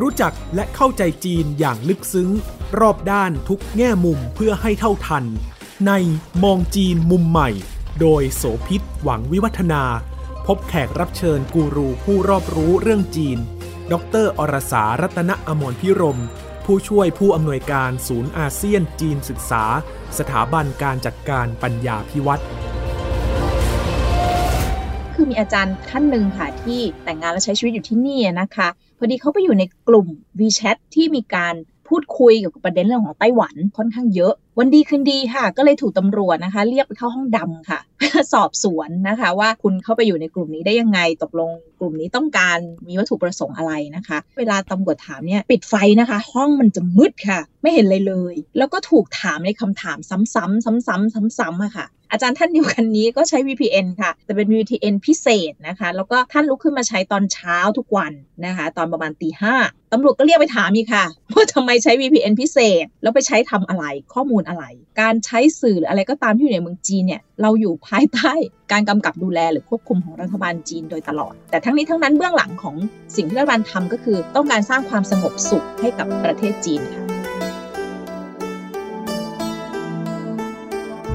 รู้จักและเข้าใจจีนอย่างลึกซึ้ง รอบด้านทุกแง่มุมเพื่อให้เท่าทัน ในมองจีนมุมใหม่ โดยโสพิษหวังวิวัฒนา พบแขกรับเชิญกูรูผู้รอบรู้เรื่องจีน ดรอรสารัตนอมรพิรม ผู้ช่วยผู้อำนวยการศูนย์อาเซียนจีนศึกษา สถาบันการจัดการปัญญาพิวัตรคือมีอาจารย์ท่านหนึ่งค่ะที่แต่งงานและใช้ชีวิตอยู่ที่นี่นะคะ อดีเขาไปอยู่ในกลุ่ม WeChat ที่มีการพูดคุยเกี่ยวกับประเด็นเรื่องของไต้หวันค่อนข้างเยอะ วันดีคืนดีค่ะ ก็เลยถูกตำรวจนะคะ เรียกไปเข้าห้องดำค่ะ สอบสวนนะคะ ว่าคุณเข้าไปอยู่ในกลุ่มนี้ได้ยังไงตกลงกลุ่มนี้ต้องการมีวัตถุประสงค์อะไรนะคะ เวลาตำรวจถามเนี่ยปิดไฟนะคะ ห้องมันจะมืดค่ะ ไม่เห็นเลยเลย แล้วก็ถูกถามในคำถามซ้ำๆซ้ำๆซ้ำๆอะค่ะ อาจารย์ท่านเดียวกันนี้ก็ใช้ VPN ค่ะ แต่เป็น VPN พิเศษนะคะ แล้วก็ท่านลุกขึ้นมาใช้ตอนเช้าทุกวันนะคะ ตอนประมาณตีห้าตำรวจก็เรียกไปถามอีกค่ะว่าทำไมใช้ VPN พิเศษ แล้วไปใช้ทำอะไรข้อมูลอะไร การใช้สื่อหรืออะไรก็ตามที่อยู่ในเมืองจีนเนี่ยเราอยู่ภายใต้การกำกับดูแลหรือควบคุมของรัฐบาลจีนโดยตลอด แต่ทั้งนี้ทั้งนั้นเบื้องหลังของสิ่งที่รัฐบาลทำก็คือ ต้องการสร้างความสงบสุขให้กับประเทศจีนค่ะ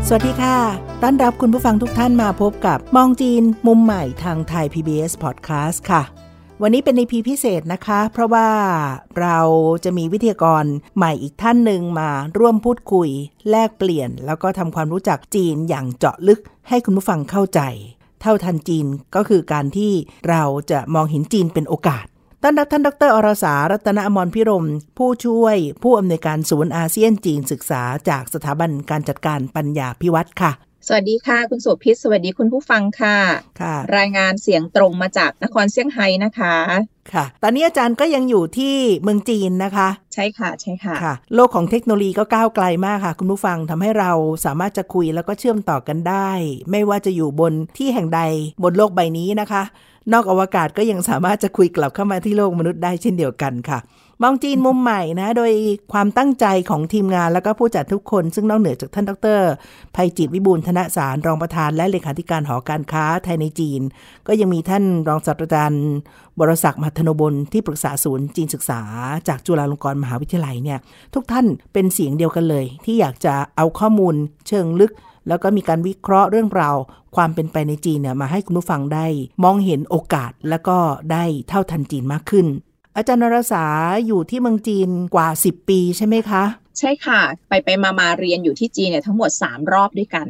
สวัสดีค่ะ ต้อนรับคุณผู้ฟังทุกท่านมาพบกับมองจีน มุมใหม่ทางไทย PBS Podcast ค่ะ วันนี้เป็นในพีพิเศษนะคะ เพราะว่าเราจะมีวิทยากรใหม่อีกท่านหนึ่งมาร่วมพูดคุย แลกเปลี่ยน แล้วก็ทำความรู้จักจีนอย่างเจาะลึกให้คุณผู้ฟังเข้าใจ เท่าทันจีนก็คือการที่เราจะมองเห็นจีนเป็นโอกาส ต้อนรับท่านดรอรสา รัตนอมรพิรม ผู้ช่วย ผู้อำนวยการศูนย์อาเซียนจีนศึกษาจากสถาบันการจัดการปัญญาพิวัตรค่ะ สวัสดีค่ะ คุณโสภิตสวัสดีคุณผู้ฟังค่ะค่ะ รายงานเสียงตรงมาจากนครเซี่ยงไฮ้นะคะ ค่ะ ตอนนี้อาจารย์ก็ยังอยู่ที่เมืองจีนนะคะ ใช่ค่ะใช่ค่ะค่ะ โลกของเทคโนโลยีก็ก้าวไกลมากค่ะ คุณผู้ฟังทำให้เราสามารถจะคุยแล้วก็เชื่อมต่อกันได้ ไม่ว่าจะอยู่บนที่แห่งใดบนโลกใบนี้นะคะ นอกอวกาศก็ยังสามารถจะคุยกลับเข้ามาที่โลกมนุษย์ได้เช่นเดียวกันค่ะ มองจีนมุมใหม่นะ โดยความตั้งใจของทีมงานแล้วก็ผู้จัดทุกคน ซึ่งนอกเหนือจากท่านดรภัยจิตวิบูลธนสารรองประธานและเลขาธิการหอการค้าไทยในจีน ก็ยังมีท่านรองศาสตราจารย์บรศักดิ์มัทนบลที่ปรึกษาศูนย์จีนศึกษา จากจุฬาลงกรณ์มหาวิทยาลัยเนี่ยทุกท่านเป็นเสียงเดียวกันเลย ที่อยากจะเอาข้อมูลเชิงลึก แล้วก็มีการวิเคราะห์เรื่องราวความเป็นไปในจีนเนี่ยมาให้คุณผู้ฟังได้ มองเห็นโอกาสแล้วก็ได้เท่าทันจีนมากขึ้น อาจารย์นรสาอยู่ที่เมืองจีนกว่า 10 ปีใช่ไหมคะ ใช่ค่ะ ไปไปมามาเรียนอยู่ที่จีนเนี่ยทั้งหมด 3 รอบด้วยกัน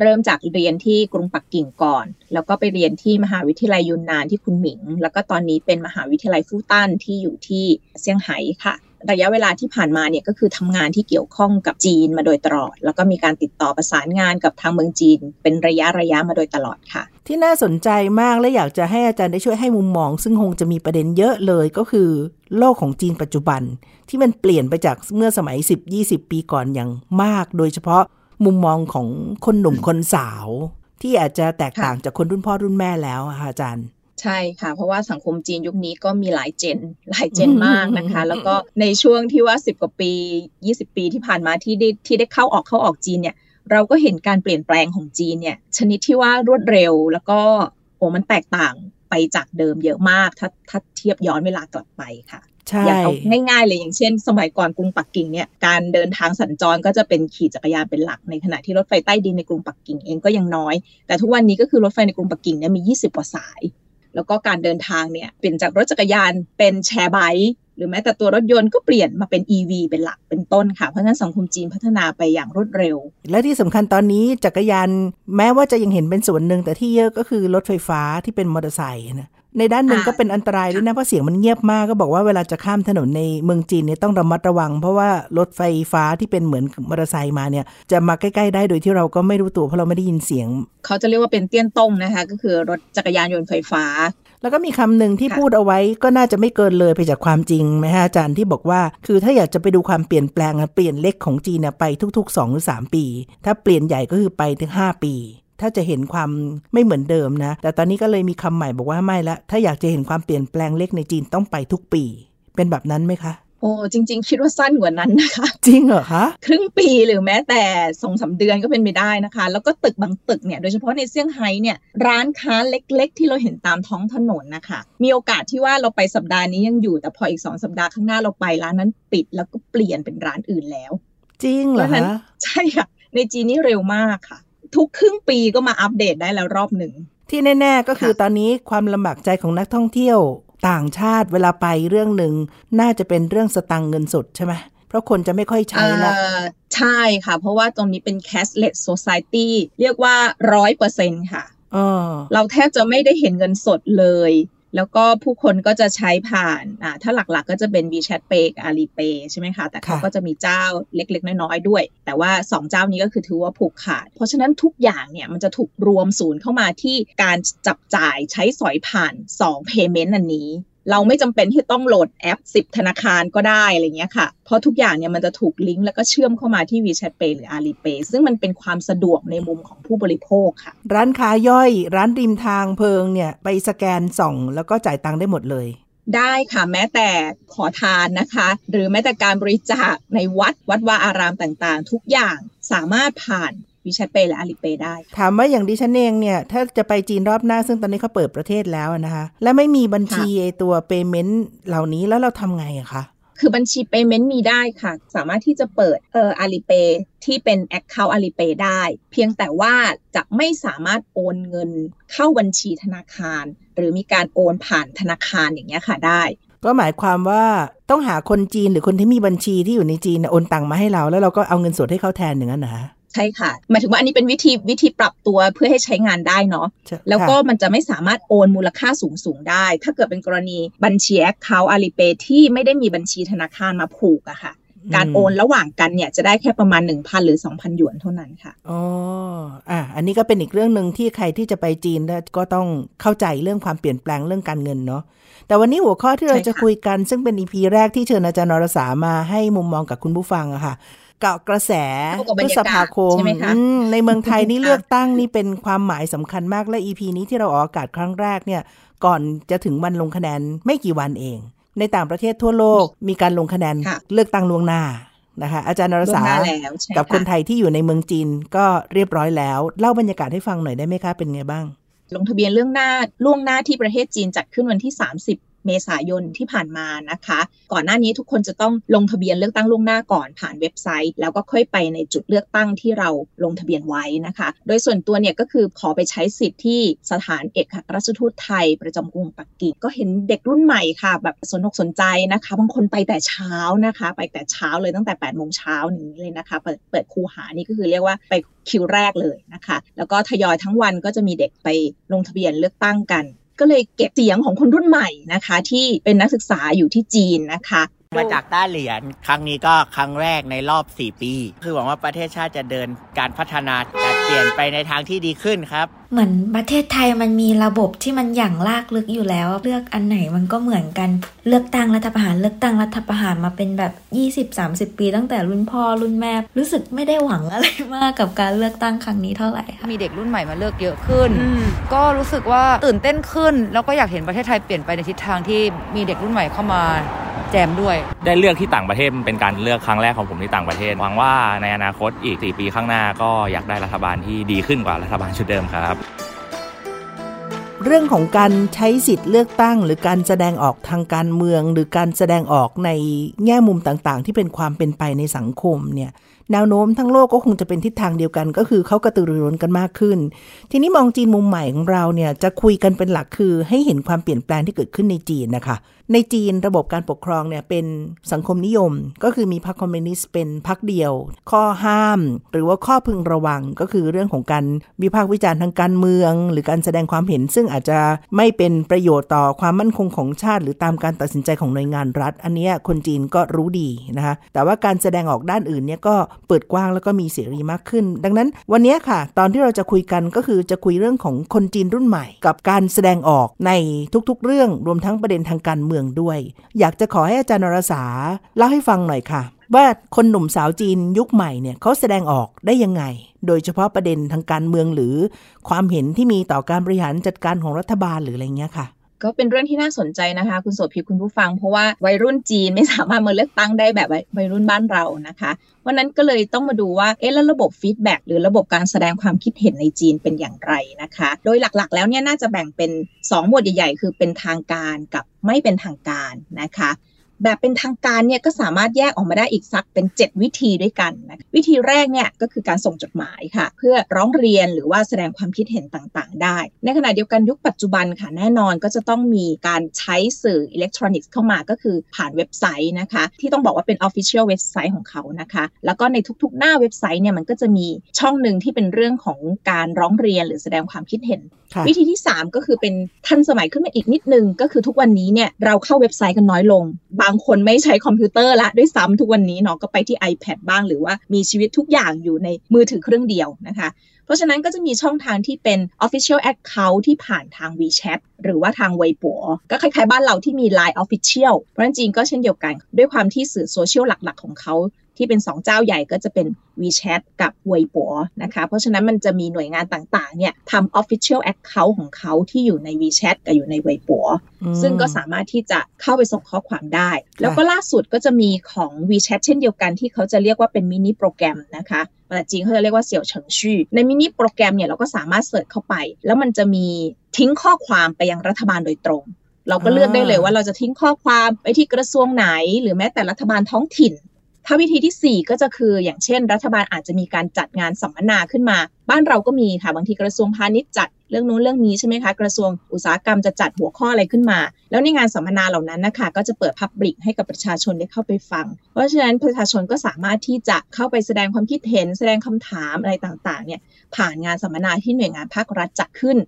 เริ่มจากเรียนที่กรุงปักกิ่งก่อน แล้วก็ไปเรียนที่มหาวิทยาลัยยูนนานที่คุณหมิง แล้วก็ตอนนี้เป็นมหาวิทยาลัยฟู่ตั้นที่อยู่ที่เซี่ยงไฮ้ค่ะระยะเวลาที่ผ่านมาเนี่ยก็คือทำงานที่เกี่ยวข้องกับจีนมาโดยตลอด แล้วก็มีการติดต่อประสานงานกับทางเมืองจีน เป็นระยะระยะมาโดยตลอดค่ะ ที่น่าสนใจมากและอยากจะให้อาจารย์ได้ช่วยให้มุมมอง ซึ่งคงจะมีประเด็นเยอะเลยก็คือ โลกของจีนปัจจุบัน ที่มันเปลี่ยนไปจากเมื่อสมัย 10-20 ปีก่อนอย่างมาก โดยเฉพาะมุมมองของคนหนุ่มคนสาว ที่อาจจะแตกต่างจากคนรุ่นพ่อรุ่นแม่แล้วค่ะอาจารย์ ใช่ค่ะ เพราะว่าสังคมจีนยุคนี้ก็มีหลายเจน หลายเจนมากนะคะ แล้วก็ในช่วงที่ว่า10กว่าปี 20 ปีที่ผ่านมาที่ได้ที่ได้เข้าออกเข้าออกจีนเนี่ย เราก็เห็นการเปลี่ยนแปลงของจีนเนี่ย ชนิดที่ว่ารวดเร็ว แล้วก็โอ้มันแตกต่างไปจากเดิมเยอะมาก ถ้าถ้าเทียบย้อนเวลากลับไปค่ะใช่อย่างเอาง่ายๆเลยอย่างเช่น สมัยก่อนกรุงปักกิ่งเนี่ยการเดินทางสัญจรก็จะเป็นขี่จักรยานเป็นหลักในขณะที่รถไฟใต้ดินในกรุงปักกิ่งเองก็ยังน้อย แต่ทุกวันนี้ก็คือรถไฟในกรุงปักกิ่งเนี่ยมี 20 กว่าสาย แล้วก็การเดินทางเนี่ยเปลี่ยนจากรถจักรยานเป็นแชร์ไบค์หรือแม้แต่ตัวรถยนต์ก็เปลี่ยนมาเป็น EV เป็นหลักเป็นต้นค่ะ เพราะฉะนั้นสังคมจีนพัฒนาไปอย่างรวดเร็ว และที่สำคัญตอนนี้จักรยานแม้ว่าจะยังเห็นเป็นส่วนหนึ่งแต่ที่เยอะก็คือรถไฟฟ้าที่เป็นมอเตอร์ไซค์นะ ในด้านหนึ่งอ่าก็เป็นอันตรายด้วยนะ เพราะเสียงมันเงียบมากก็บอกว่าเวลาจะข้ามถนนในเมืองจีนเนี่ยต้องระมัดระวัง เพราะว่ารถไฟฟ้าที่เป็นเหมือนมอเตอร์ไซค์มาเนี่ย จะมาใกล้ๆได้โดยที่เราก็ไม่รู้ตัวเพราะเราไม่ได้ยินเสียง เขาจะเรียกว่าเป็นเตี้ยนต้งนะคะ ก็คือรถจักรยานยนต์ไฟฟ้า แล้วก็มีคำหนึ่งที่ค่ะพูดเอาไว้ก็น่าจะไม่เกินเลยไปจากความจริงไหมฮะอาจารย์ที่บอกว่า คือถ้าอยากจะไปดูความเปลี่ยนแปลงอะเปลี่ยนเล็กของจีนเนี่ยไปทุกๆ2หรือ3ปี ถ้าเปลี่ยนใหญ่ก็คือไปถึง 5 ปี ถ้าจะเห็นความไม่เหมือนเดิมนะ แต่ตอนนี้ก็เลยมีคำใหม่บอกว่าไม่ละ ถ้าอยากจะเห็นความเปลี่ยนแปลงเล็กในจีนต้องไปทุกปี เป็นแบบนั้นไหมคะโอ้อ้จริง ๆ คิดว่าสั้นกว่านั้นนะคะ จริงเหรอคะ ครึ่งปีหรือแม้แต่สองสาเดือนก็เป็นไปได้นะคะ แล้วก็ตึกบางตึกเนี่ย โดยเฉพาะในเซี่ยงไฮ้เนี่ย ร้านค้าเล็ก ๆ ที่เราเห็นตามท้องถนนนะคะ มีโอกาสที่ว่าเราไปสัปดาห์นี้ยังอยู่แต่พออีกสองสัปดาห์ข้างหน้าเราไปร้านนั้นปิดแล้วก็เปลี่ยนเป็นร้านอื่นแล้ว จริงเหรอคะใช่ค่ะในจีนนี่เร็วมากค่ะ ทุกครึ่งปีก็มาอัปเดตได้แล้วรอบหนึ่ง ที่แน่ ๆ ก็คือตอนนี้ความลำบากใจของนักท่องเที่ยวต่างชาติเวลาไปเรื่องหนึ่งน่าจะเป็นเรื่องสตังเงินสดใช่ไหมเพราะคนจะไม่ค่อยใช้แล้วใช่ค่ะ เพราะว่าตรงนี้เป็น cashless society เรียกว่าร้อยเปอร์เซ็นค่ะเราแทบจะไม่ได้เห็นเงินสดเลย แล้วก็ผู้คนก็จะใช้ผ่านอ่าถ้าหลักๆ ก็จะเป็น WeChat Pay กับ Alipay ใช่ไหมคะ แต่เขาก็จะมีเจ้าเล็กๆ น้อยๆ ด้วย แต่ว่า 2 เจ้านี้ก็คือถือว่าผูกขาด เพราะฉะนั้นทุกอย่างเนี่ยมันจะถูกรวมศูนย์เข้ามาที่การจับจ่ายใช้สอยผ่าน 2 Payment อันนี้ เราไม่จำเป็นที่ต้องโหลดแอป 10 ธนาคารก็ได้อะไรเงี้ยค่ะ เพราะทุกอย่างเนี่ยมันจะถูกลิงก์แล้วก็เชื่อมเข้ามาที่ WeChat Pay หรือ Alipay ซึ่งมันเป็นความสะดวกในมุมของผู้บริโภคค่ะ ร้านค้าย่อย ร้านริมทางเพิงเนี่ยไปสแกนส่อง แล้วก็จ่ายตังค์ได้หมดเลยได้ค่ะแม้แต่ขอทานนะคะ หรือแม้แต่การบริจาคในวัดวัดวาอารามต่างๆ ทุกอย่างสามารถผ่าน WeChat Pay และ Alipay ได้ ถามว่าอย่างดิฉันเองเนี่ย ถ้าจะไปจีนรอบหน้าซึ่งตอนนี้เขาเปิดประเทศแล้วนะคะ และไม่มีบัญชีตัว payment เหล่านี้แล้วเราทำไงอะคะคือบัญชี payment มีได้ค่ะ สามารถที่จะเปิดเออ Alipay ที่เป็น account Alipay ได้ เพียงแต่ว่าจะไม่สามารถโอนเงินเข้าบัญชีธนาคาร หรือมีการโอนผ่านธนาคารอย่างเงี้ยค่ะได้ ก็หมายความว่าต้องหาคนจีนหรือคนที่มีบัญชีที่อยู่ในจีนโอนตังมาให้เรา แล้วเราก็เอาเงินสดให้เขาแทนอย่างนั้นนะ ใช่ค่ะหมายถึงว่าอันนี้เป็นวิธีวิธีปรับตัวเพื่อให้ใช้งานได้เนาะแล้วก็มันจะไม่สามารถโอนมูลค่าสูงสูงได้ ถ้าเกิดเป็นกรณีบัญชี account Alipay ที่ไม่ได้มีบัญชีธนาคารมาผูกอะค่ะการโอนระหว่างกันเนี่ยจะได้แค่ประมาณ 1,000 หรือ 2,000 หยวนเท่านั้นค่ะ อ๋อ อะ อันนี้ก็เป็นอีกเรื่องหนึ่งที่ใครที่จะไปจีนก็ต้องเข้าใจเรื่องความเปลี่ยนแปลงเรื่องการเงินเนาะ แต่วันนี้หัวข้อที่เราจะคุยกันซึ่งเป็นอีพีแรกที่เชิญอาจารย์นรสามาให้มุมมองกับคุณผู้ฟังอะค่ะ เกาะกระแสพฤษภาคมในเมืองไทยนี่เลือกตั้งนี่เป็นความหมายสำคัญมากและอีพีนี้ที่เราออกอากาศครั้งแรกเนี่ย ก่อนจะถึงวันลงคะแนนไม่กี่วันเอง ในต่างประเทศทั่วโลกมีการลงคะแนนเลือกตั้งล่วงหน้านะคะอาจารย์นรสากับคนไทยที่อยู่ในเมืองจีนก็เรียบร้อยแล้ว เล่าบรรยากาศให้ฟังหน่อยได้ไหมคะเป็นไงบ้าง ลงทะเบียนเรื่องหน้าล่วงหน้าที่ประเทศจีนจัดขึ้นวันที่ 30 เมษายนที่ผ่านมานะคะ ก่อนหน้านี้ทุกคนจะต้องลงทะเบียนเลือกตั้งล่วงหน้าก่อนผ่านเว็บไซต์ แล้วก็ค่อยไปในจุดเลือกตั้งที่เราลงทะเบียนไว้นะคะ โดยส่วนตัวเนี่ยก็คือขอไปใช้สิทธิ์ที่สถานเอกอัครราชทูตไทยประจำกรุงปักกิ่งก็เห็นเด็กรุ่นใหม่ค่ะ แบบสนอกสนใจนะคะ บางคนไปแต่เช้านะคะ ไปแต่เช้าเลยตั้งแต่8ปดโมงเช้านี้เลยนะคะเปิดเปิดคูหานี่ก็คือเรียกว่าไปคิวแรกเลยนะคะ แล้วก็ทยอยทั้งวันก็จะมีเด็กไปลงทะเบียนเลือกตั้งกัน ก็เลยเก็บเสียงของคนรุ่นใหม่นะคะ ที่เป็นนักศึกษาอยู่ที่จีนนะคะ มาจากต้าเหรียญครั้งนี้ก็ครั้งแรกในรอบ 4 ปี คือหวังว่าประเทศชาติจะเดินการพัฒนาการเปลี่ยนไปในทางที่ดีขึ้นครับ เหมือนประเทศไทยมันมีระบบที่มันอย่างลากลึกอยู่แล้ว เลือกอันไหนมันก็เหมือนกันเลือกตั้งรัฐประหารเลือกตั้งรัฐประหารมาเป็นแบบ 20-30 ปี ตั้งแต่รุ่นพ่อรุ่นแม่ รู้สึกไม่ได้หวังอะไรมากกับการเลือกตั้งครั้งนี้เท่าไหร่ค่ะมีเด็กรุ่นใหม่มาเลือกเยอะขึ้น ก็รู้สึกว่าตื่นเต้นขึ้น แล้วก็อยากเห็นประเทศไทยเปลี่ยนไปในทิศทางที่มีเด็กรุ่นใหม่เข้ามาแจมด้วยได้เลือกที่ต่างประเทศเป็นการเลือกครั้งแรกของผมที่ต่างประเทศหวังว่าในอนาคตอีก 4 ปีข้างหน้าก็อยากได้รัฐบาลที่ดีขึ้นกว่ารัฐบาลชุดเดิมครับ เรื่องของการใช้สิทธิ์เลือกตั้ง หรือการแสดงออกทางการเมือง หรือการแสดงออกในแง่มุมต่างๆ ที่เป็นความเป็นไปในสังคมเนี่ย แนวโน้มทั้งโลกก็คงจะเป็นทิศทางเดียวกัน ก็คือเขากระตือรือร้นกันมากขึ้น ทีนี้มองจีนมุมใหม่ของเราเนี่ยจะคุยกันเป็นหลักคือ ให้เห็นความเปลี่ยนแปลงที่เกิดขึ้นในจีนนะคะ ในจีนระบบการปกครองเนี่ยเป็นสังคมนิยม ก็คือมีพรรคคอมมิวนิสต์เป็นพรรคเดียว ข้อห้าม หรือว่าข้อพึงระวังก็คือเรื่องของการวิพากษ์วิจารณ์ทางการเมือง หรือการแสดงความเห็น ซึ่งอาจจะไม่เป็นประโยชน์ต่อความมั่นคงของชาติ หรือตามการตัดสินใจของหน่วยงานรัฐ อันนี้คนจีนก็รู้ดีนะคะแต่ว่าการแสดงออกด้านอื่นเนี่ยก็เปิดกว้างแล้วก็มีเสรีมากขึ้น ดังนั้นวันนี้ค่ะ ตอนที่เราจะคุยกันก็คือจะคุยเรื่องของคนจีนรุ่นใหม่ กับการแสดงออกในทุกๆ เรื่องรวมทั้งประเด็นทางการเมืองด้วย อยากจะขอให้อาจารย์นรสาเล่าให้ฟังหน่อยค่ะ ว่าคนหนุ่มสาวจีนยุคใหม่เนี่ยเขาแสดงออกได้ยังไง โดยเฉพาะประเด็นทางการเมืองหรือ ความเห็นที่มีต่อการบริหารจัดการของรัฐบาลหรืออะไรเงี้ยค่ะ ก็เป็นเรื่องที่น่าสนใจนะคะ คุณโสภิคุณผู้ฟัง เพราะว่าวัยรุ่นจีนไม่สามารถมาเลือกตั้งได้แบบวัยรุ่นบ้านเรานะคะวันนั้นก็เลยต้องมาดูว่าเอ๊ะแล้วระบบฟีดแบ็หรือระบบการแสดงความคิดเห็นในจีนเป็นอย่างไรนะคะ โดยหลักๆ แล้วเนี่ยน่าจะแบ่งเป็น 2 หมวดใหญ่ๆ คือเป็นทางการกับไม่เป็นทางการนะคะ แบบเป็นทางการเนี่ยก็สามารถแยกออกมาได้อีกสักเป็น 7 วิธีด้วยกันนะวิธีแรกเนี่ยก็คือการส่งจดหมายค่ะ เพื่อร้องเรียนหรือว่าแสดงความคิดเห็นต่างๆ ได้ ในขณะเดียวกันยุคปัจจุบันค่ะแน่นอนก็จะต้องมีการใช้สื่ออิเล็กทรอนิกส์เข้ามาก็คือผ่านเว็บไซต์นะคะ ที่ต้องบอกว่าเป็น Official เว็บไซต์ของเขานะคะ แล้วก็ในทุกๆ หน้าเว็บไซต์เนี่ยมันก็จะมีช่องหนึ่งที่เป็นเรื่องของการร้องเรียนหรือแสดงความคิดเห็นวิธีที่ 3 ก็คือเป็นทันสมัยขึ้นมาอีกนิดนึง ก็คือทุกวันนี้เนี่ยเราเข้าเว็บไซต์กันน้อยลง บางคนไม่ใช้คอมพิวเตอร์ละด้วยซ้ำทุกวันนี้เนาะก็ไปที่ iPad บ้างหรือว่ามีชีวิตทุกอย่างอยู่ในมือถือเครื่องเดียวนะคะเพราะฉะนั้นก็จะมีช่องทางที่เป็น Official Account ที่ผ่านทาง WeChat หรือว่าทางเว็บปัวก็คล้ายๆ บ้านเราที่มี Line Official เพราะฉะนั้นจีนก็เช่นเดียวกัน ด้วยความที่สื่อโซเชียลหลักๆ ของเขา ที่เป็น 2 เจ้าใหญ่ก็จะเป็น WeChat กับ Weibo นะคะ เพราะฉะนั้นมันจะมีหน่วยงานต่างๆเนี่ยทำ Official Account ของเขาที่อยู่ใน WeChat กับอยู่ใน Weibo ซึ่งก็สามารถที่จะเข้าไปส่งข้อความได้ แล้วก็ล่าสุดก็จะมีของ WeChat เช่นเดียวกันที่เขาจะเรียกว่าเป็นมินิโปรแกรมนะคะภาษาจีนเขาจะเรียกว่าเสี่ยวเฉิงชื่อในมินิโปรแกรมเนี่ยเราก็สามารถเสิร์ชเข้าไป แล้วมันจะมีทิ้งข้อความไปยังรัฐบาลโดยตรงเราก็เลือกได้เลยว่าเราจะทิ้งข้อความไปที่กระทรวงไหน หรือแม้แต่รัฐบาลท้องถิ่น ถ้าวิธีที่ 4 ก็จะคือ อย่างเช่น รัฐบาลอาจจะมีการจัดงานสัมมนาขึ้นมา บ้านเราก็มีค่ะบางทีกระทรวงพาณิชย์จัดเรื่องนู้นเรื่องนี้ใช่ไหมคะกระทรวงอุตสาหกรรมจะจัดหัวข้ออะไรขึ้นมา แล้วในงานสัมมนาเหล่านั้นนะคะก็จะเปิดพับลิกให้กับประชาชนได้เข้าไปฟัง เพราะฉะนั้นประชาชนก็สามารถที่จะเข้าไปแสดงความคิดเห็น แสดงคำถามอะไรต่างๆเนี่ยผ่านงานสัมมนาที่หน่วยงานภาครัฐจัดขึ้น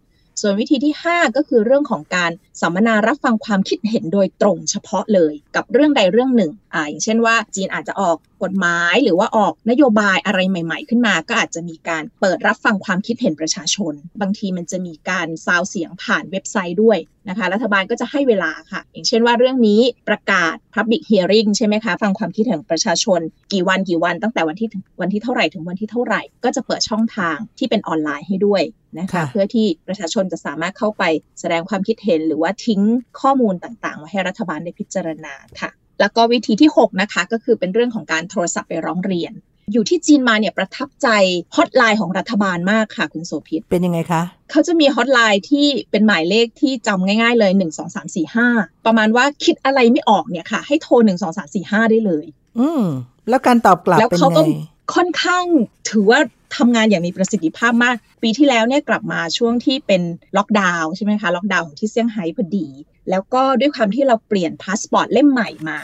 ส่วนวิธีที่ 5 ก็คือเรื่องของการ สัมมนารับฟังความคิดเห็นโดยตรงเฉพาะเลยกับเรื่องใดเรื่องหนึ่งอ่าอย่างเช่นว่าจีนอาจจะออกกฎหมายหรือว่าออกนโยบายอะไรใหม่ ๆ ขึ้นมา ก็อาจจะมีการเปิดรับฟังความคิดเห็นประชาชน บางทีมันจะมีการซาวเสียงผ่านเว็บไซต์ด้วยนะคะ รัฐบาลก็จะให้เวลาค่ะ อย่างเช่นว่าเรื่องนี้ประกาศ Public Hearing ใช่ไหมคะ ฟังความคิดเห็นประชาชน กี่วันกี่วันตั้งแต่วันที่วันที่เท่าไหร่ถึงวันที่เท่าไหร่ ก็จะเปิดช่องทางที่เป็นออนไลน์ให้ด้วยนะคะ เพื่อที่ประชาชนจะสามารถเข้าไปแสดงความคิดเห็นหรือว่าทิ้งข้อมูลต่างๆมาให้รัฐบาลได้พิจารณาค่ะ แล้วก็วิธีที่ 6 นะคะ ก็คือเป็นเรื่องของการโทรศัพท์ไปร้องเรียน อยู่ที่จีนมาเนี่ยประทับใจฮอตไลน์ของรัฐบาลมากค่ะ คุณโสภิตเป็นยังไงคะเขาจะมีฮอตไลน์ที่เป็นหมายเลขที่จำง่ายๆเลย 1 2 3 4 5 ประมาณว่าคิดอะไรไม่ออกเนี่ยค่ะ ให้โทร 1 2 3 4 5 ได้เลย อืมแล้วการตอบกลับเป็นไงค่อนข้างถือว่า ทำงานอย่างมีประสิทธิภาพมาก ปีที่แล้วเนี่ยกลับมาช่วงที่เป็นล็อกดาวน์ใช่ไหมคะล็อกดาวน์ของที่เซี่ยงไฮ้พอดี แล้วก็ด้วยความที่เราเปลี่ยนพาสปอร์ตเล่มใหม่มา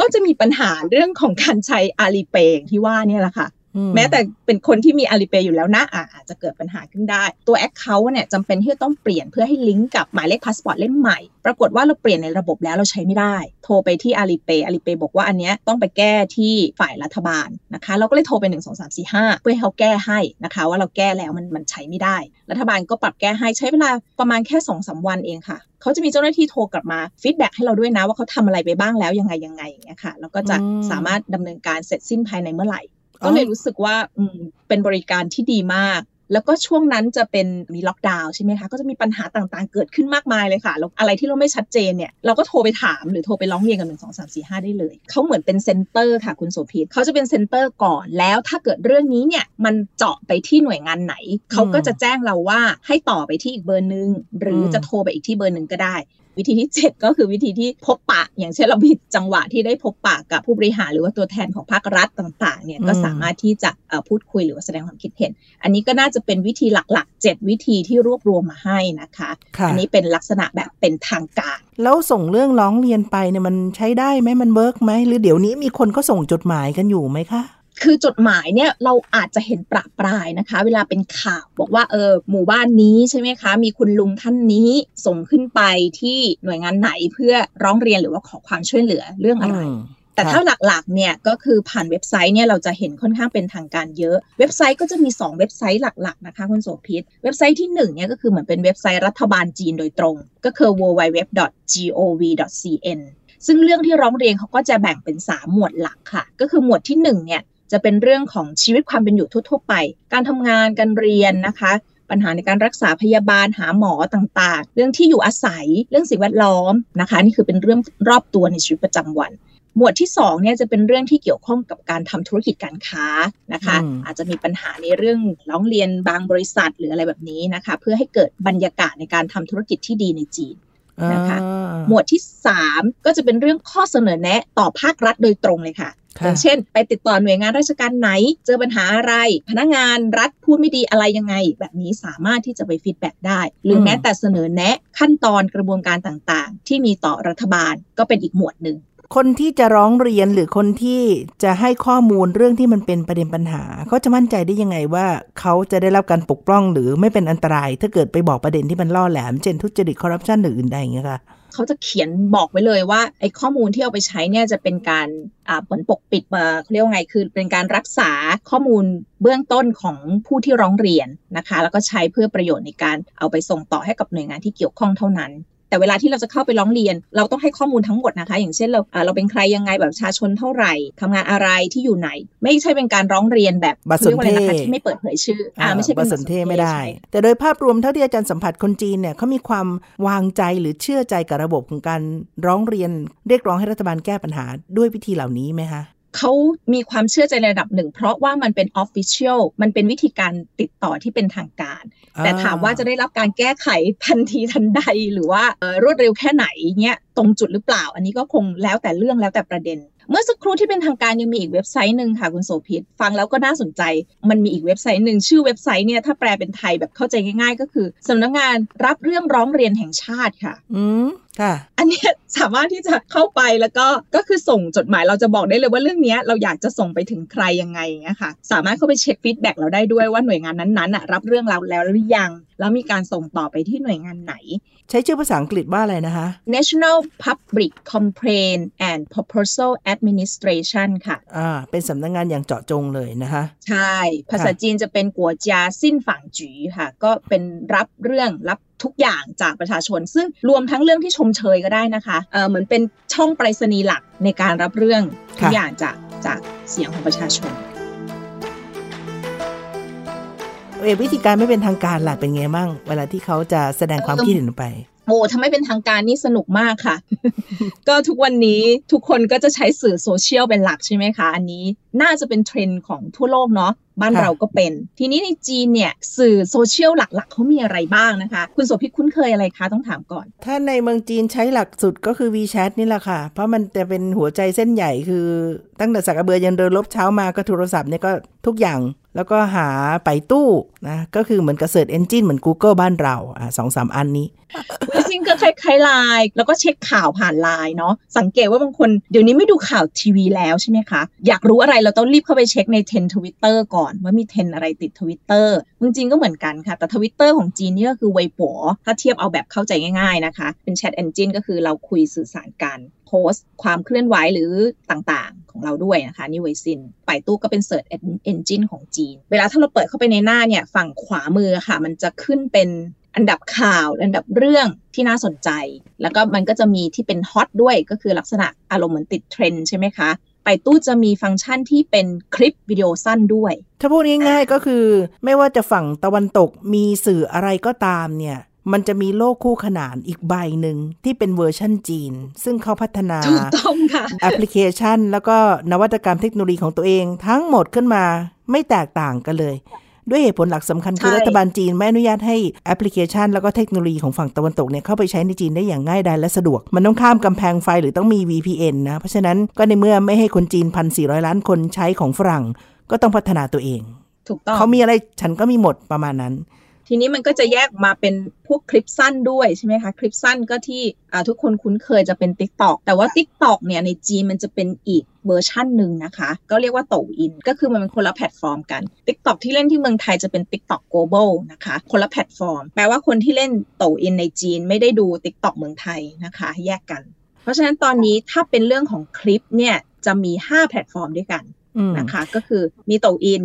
ก็จะมีปัญหาเรื่องของการใช้ Alipay ที่ว่านี่แหละค่ะ แม้แต่เป็นคนที่มี Alipay อยู่แล้วนะอาจจะเกิดปัญหาขึ้นได้ ตัว account เนี่ยจำเป็นที่จะต้องเปลี่ยนเพื่อให้ลิงก์กับหมายเลขพาสปอร์ตเล่มใหม่ ปรากฏว่าเราเปลี่ยนในระบบแล้วเราใช้ไม่ได้ โทรไปที่ Alipay Alipay บอกว่าอันนี้ต้องไปแก้ที่ฝ่ายรัฐบาลนะคะ เราก็เลยโทรไป 1 2 3 4 5 เพื่อให้เขาแก้ให้นะคะ ว่าเราแก้แล้วมันมันใช้ไม่ได้ รัฐบาลก็ปรับแก้ให้ใช้เวลาประมาณแค่2อสวันเองค่ะเขาจะมีเจ้าหน้าที่โทรกลับมา feedback ให้เราด้วยนะว่าเขาทำอะไรไปบ้างแล้วยังไงยังไงอย่างเงี้ยค่ะแล้วก็จะสามารถดำเนินการเสร็จสิ้นภายในเมื่อไหร่ ก็เลยรู้สึกว่าอืมเป็นบริการที่ดีมาก แล้วก็ช่วงนั้นจะเป็นมีล็อกดาวน์ใช่ไหมคะ ก็จะมีปัญหาต่างๆ เกิดขึ้นมากมายเลยค่ะแล้วอะไรที่เราไม่ชัดเจนเนี่ยเราก็โทรไปถามหรือโทรไปร้องเรียนกันหนึ่งสองสามสี่ห้าได้เลย เขาเหมือนเป็น center ค่ะคุณโสภิตเขาจะเป็น center ก่อนแล้วถ้าเกิดเรื่องนี้เนี่ยมันเจาะไปที่หน่วยงานไหน เขาก็จะแจ้งเราว่าให้ต่อไปที่อีกเบอร์หนึ่งหรือจะโทรไปอีกที่เบอร์หนึ่งก็ได้วิธีที่ 7 ก็คือวิธีที่พบปะ อย่างเช่นเรามีจังหวะที่ได้พบปะกับผู้บริหารหรือว่าตัวแทนของภาครัฐต่างๆเนี่ยก็สามารถที่จะพูดคุยหรือว่าแสดงความคิดเห็น อันนี้ก็น่าจะเป็นวิธีหลักๆ 7 วิธีที่รวบรวมมาให้นะคะอันนี้เป็นลักษณะแบบเป็นทางการ แล้วส่งเรื่องร้องเรียนไปเนี่ยมันใช้ได้ไหมมัน work ไหมหรือเดี๋ยวนี้มีคนก็ส่งจดหมายกันอยู่ไหมคะคือจดหมายเนี่ยเราอาจจะเห็นประปรายนะคะ เวลาเป็นข่าวบอกว่าเออหมู่บ้านนี้ใช่ไหมคะ มีคุณลุงท่านนี้ส่งขึ้นไปที่หน่วยงานไหนเพื่อร้องเรียนหรือว่าขอความช่วยเหลือเรื่องอะไร แต่ถ้าหลักๆเนี่ยก็คือผ่านเว็บไซต์เนี่ยเราจะเห็นค่อนข้างเป็นทางการเยอะ เว็บไซต์ก็จะมี 2 เว็บไซต์หลักๆนะคะคุณโสภิตเว็บไซต์ที่1เนี่ยก็คือเหมือนเป็นเว็บไซต์รัฐบาลจีนโดยตรง ก็คือ www.gov.cn ซึ่งเรื่องที่ร้องเรียนเขาก็จะแบ่งเป็น 3 หมวดหลักค่ะ ก็คือหมวดที่1เนี่ยจะเป็นเรื่องของชีวิตความเป็นอยู่ทั่วๆไป การทำงานการเรียนนะคะ ปัญหาในการรักษาพยาบาลหาหมอต่างๆ เรื่องที่อยู่อาศัย เรื่องสิ่งแวดล้อมนะคะ นี่คือเป็นเรื่องรอบตัวในชีวิตประจำวัน หมวดที่2เนี่ยจะเป็นเรื่องที่เกี่ยวข้องกับการทำธุรกิจการค้านะคะอืมอาจจะมีปัญหาในเรื่องร้องเรียนบางบริษัทหรืออะไรแบบนี้นะคะ เพื่อให้เกิดบรรยากาศในการทำธุรกิจที่ดีในจีนนะคะอ่าหมวดที่ 3 ก็จะเป็นเรื่องข้อเสนอแนะต่อภาครัฐโดยตรงเลยค่ะค่ะอย่างเช่น ไปติดต่อหน่วยงานราชการไหน เจอปัญหาอะไร พนักงานรัฐพูดไม่ดีอะไรยังไง แบบนี้สามารถที่จะไป feedback ได้ หรือแม้แต่เสนอแนะขั้นตอนกระบวนการต่างๆ ที่มีต่อรัฐบาลก็เป็นอีกหมวดหนึ่ง คนที่จะร้องเรียนหรือคนที่จะให้ข้อมูลเรื่องที่มันเป็นประเด็นปัญหา เขาจะมั่นใจได้ยังไงว่าเขาจะได้รับการปกป้องหรือไม่เป็นอันตราย ถ้าเกิดไปบอกประเด็นที่มันล่อแหลมเช่นทุจริตคอร์รัปชันหรืออื่นใดอย่างเงี้ยค่ะเขาจะเขียนบอกไว้เลยว่าไอ้ข้อมูลที่เอาไปใช้เนี่ยจะเป็นการอ่าผลปกปิดมาเขาเรียกว่าไงคือเป็นการรักษาข้อมูลเบื้องต้นของผู้ที่ร้องเรียนนะคะ แล้วก็ใช้เพื่อประโยชน์ในการเอาไปส่งต่อให้กับหน่วยงานที่เกี่ยวข้องเท่านั้น แต่เวลาที่เราจะเข้าไปร้องเรียน เราต้องให้ข้อมูลทั้งหมดนะคะ อย่างเช่นเราอ่าเราเป็นใครยังไงแบบประชาชนเท่าไหร่ทำงานอะไรที่อยู่ไหน ไม่ใช่เป็นการร้องเรียนแบบบัตรสนเทศขารียกว่าอะไรนะคะที่ไม่เปิดเผยชื่ออ่าไม่ใช่เป็นบัตรสนเทศไม่ได้ใช่แต่โดยภาพรวมเท่าที่อาจารย์สัมผัสคนจีนเนี่ยเขามีความวางใจหรือเชื่อใจกับระบบของการร้องเรียน เรียกร้องให้รัฐบาลแก้ปัญหาด้วยวิธีเหล่านี้ไหมคะ เขามีความเชื่อใจในระดับหนึ่ง เพราะว่ามันเป็น official มันเป็นวิธีการติดต่อที่เป็นทางการ แต่ถามว่าจะได้รับการแก้ไขทันทีทันใดหรือว่าเอ่อรวดเร็วแค่ไหนเนี่ยตรงจุดหรือเปล่า อันนี้ก็คงแล้วแต่เรื่องแล้วแต่ประเด็น เมื่อสักครู่ที่เป็นทางการยังมีอีกเว็บไซต์หนึ่งค่ะคุณโสภิตฟังแล้วก็น่าสนใจ มันมีอีกเว็บไซต์หนึ่งชื่อเว็บไซต์เนี่ยถ้าแปลเป็นไทยแบบเข้าใจง่าย ๆ ก็คือสำนักงานรับเรื่องร้องเรียนแห่งชาติค่ะอืม ค่ะ อันเนี้ยสามารถที่จะเข้าไปแล้วก็ก็คือส่งจดหมายเราจะบอกได้เลยว่าเรื่องเนี้ยเราอยากจะส่งไปถึงใครยังไงอย่างเงี้ยค่ะ สามารถเข้าไปเช็ค feedback เราได้ด้วยว่าหน่วยงานนั้นๆน่ะรับเรื่องเราแล้วหรือยัง แล้วมีการส่งต่อไปที่หน่วยงานไหน ใช้ชื่อภาษาอังกฤษว่าอะไรนะคะ National Public Complaint and Proposal Administration ค่ะอ่าเป็นสำนักงานอย่างเจาะจงเลยนะคะ ใช่ ภาษาจีนจะเป็นกัวจาสิ้นฝังจีค่ะ ก็เป็นรับเรื่องรับ ทุกอย่างจากประชาชน ซึ่งรวมทั้งเรื่องที่ชมเชยก็ได้นะคะเออเหมือนเป็นช่องไปรษณีย์หลักในการรับเรื่องทุกค่ะอย่างจากจากเสียงของประชาชนเออวิธีการไม่เป็นทางการล่ะเป็นไงบ้างเวลาที่เขาจะแสดงความคิดเห็นออกไปโอ้ถ้าไม่เป็นทางการนี่สนุกมากค่ะ ก็ทุกวันนี้ทุกคนก็จะใช้สื่อโซเชียลเป็นหลักใช่ไหมคะ อันนี้น่าจะเป็นเทรนด์ของทั่วโลกเนาะ บ้านค่ะเราก็เป็น ทีนี้ในจีนเนี่ยสื่อโซเชียลหลักๆเขามีอะไรบ้างนะคะ คุณโสภิตคุ้นเคยอะไรคะต้องถามก่อน ถ้าในเมืองจีนใช้หลักสุดก็คือ WeChat นี่แหละค่ะ เพราะมันจะเป็นหัวใจเส้นใหญ่คือตั้งแต่สากกะเบือยันเรือรบเช้ามาก็โทรศัพท์เนี่ยก็ทุกอย่างแล้วก็หา Baidu นะ ก็คือเหมือนกับ search engine เหมือน Google บ้านเราอะสองสามอันนี้จริงๆก็คล้ายๆไลน์แล้วก็เช็คข่าวผ่านไลน์เนาะสังเกตว่าบางคนเดี๋ยวนี้ไม่ดูข่าวทีวีแล้วใช่ไหมคะ อยากรู้อะไรเราต้องรีบเข้าไปเช็คในเทรนด์ทวิตเตอร์ก่อน ว่ามีเทรนด์อะไรติดทวิตเตอร์จริงๆก็เหมือนกันค่ะ แต่ทวิตเตอร์ของจีนนี่ก็คือเวปัวถ้าเทียบเอาแบบเข้าใจง่าย ๆนะคะ เป็น chat engine ก็คือเราคุยสื่อสารกันโพสต์ความเคลื่อนไหวหรือต่างๆ ของเราด้วยนะคะนี่ Weixin Baidu ก็เป็น search engine ของจีน เวลาถ้าเราเปิดเข้าไปในหน้าเนี่ย ฝั่งขวามือค่ะ มันจะขึ้นเป็น อันดับข่าวอันดับเรื่องที่น่าสนใจ แล้วก็มันก็จะมีที่เป็น hot ด้วยก็คือลักษณะอารมณ์เหมือนติดเทรนด์ใช่ไหมคะ Baidu จะมีฟังก์ชันที่เป็นคลิปวิดีโอสั้นด้วย ถ้าพูดง่ายๆก็คือ ไม่ว่าจะฝั่งตะวันตกมีสื่ออะไรก็ตามเนี่ย มันจะมีโลกคู่ขนานอีกใบหนึ่งที่เป็นเวอร์ชั่นจีน ซึ่งเขาพัฒนาถูกต้องค่ะแอปพลิเคชัน แล้วก็นวัตกรรมเทคโนโลยีของตัวเองทั้งหมดขึ้นมาไม่แตกต่างกันเลย ด้วยเหตุผลหลักสำคัญคือใช่รัฐบาลจีนไม่อนุญาตให้แอปพลิเคชัน แล้วก็เทคโนโลยีของฝั่งตะวันตกเนี่ยเข้าไปใช้ในจีนได้อย่างง่ายดายและสะดวก มันต้องข้ามกำแพงไฟหรือต้องมี VPN นะ เพราะฉะนั้นก็ในเมื่อไม่ให้คนจีนพันสี่ล้านคนใช้ของฝรั่ง ก็ต้องพัฒนาตัวเองถูกต้องเขามีอะไรฉันก็มีหมดประมาณนั้น ทีนี้มันก็จะแยกมาเป็นพวกคลิปสั้นด้วยใช่ไหมคะคลิปสั้นก็ที่อ่าทุกคนคุ้นเคยจะเป็น Tik t o อกแต่ว่า Tik t o อกเนี่ยในจีนมันจะเป็นอีกเวอร์ชั่นหนึ่งนะคะ ก็เรียกว่า Douyin ก็คือมันเป็นคนละแพลตฟอร์มกัน Tik t o อกที่เล่นที่เมืองไทยจะเป็น TikTok Global นะคะ คนละแพลตฟอร์ม แปลว่าคนที่เล่นDouyin ในจีนไม่ได้ดู Tik t o อกเมืองไทยนะคะ แยกกัน เพราะฉะนั้นตอนนี้ถ้าเป็นเรื่องของคลิปเนี่ยจะมี 5 แพลตฟอร์มด้วยกันอืมนะคะ ก็คือมี Douyin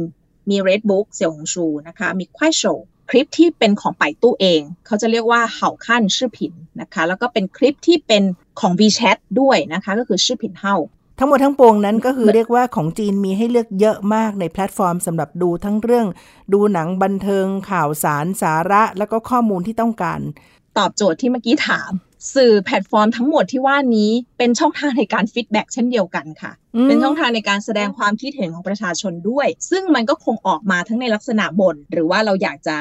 มี Redbook เสี่ยวหงชูนะคะ มี Kuaishou คลิปที่เป็นของ Baidu เอง เขาจะเรียกว่าเห่าขั้นชื่อผินนะคะ แล้วก็เป็นคลิปที่เป็นของ WeChat ด้วยนะคะ ก็คือชื่อผินเห่าทั้งหมดทั้งปวงนั้นก็คือเรียกว่าของจีนมีให้เลือกเยอะมากในแพลตฟอร์มสำหรับดูทั้งเรื่อง ดูหนังบันเทิงข่าวสารสาระ แล้วก็ข้อมูลที่ต้องการ ตอบโจทย์ที่เมื่อกี้ถาม สื่อแพลตฟอร์มทั้งหมดที่ว่านี้เป็นช่องทางในการ feedbackเช่นเดียวกันค่ะอืมเป็นช่องทางในการแสดงความคิดเห็นของประชาชนด้วย ซึ่งมันก็คงออกมาทั้งในลักษณะบ่นหรือว่าเราอยากจะ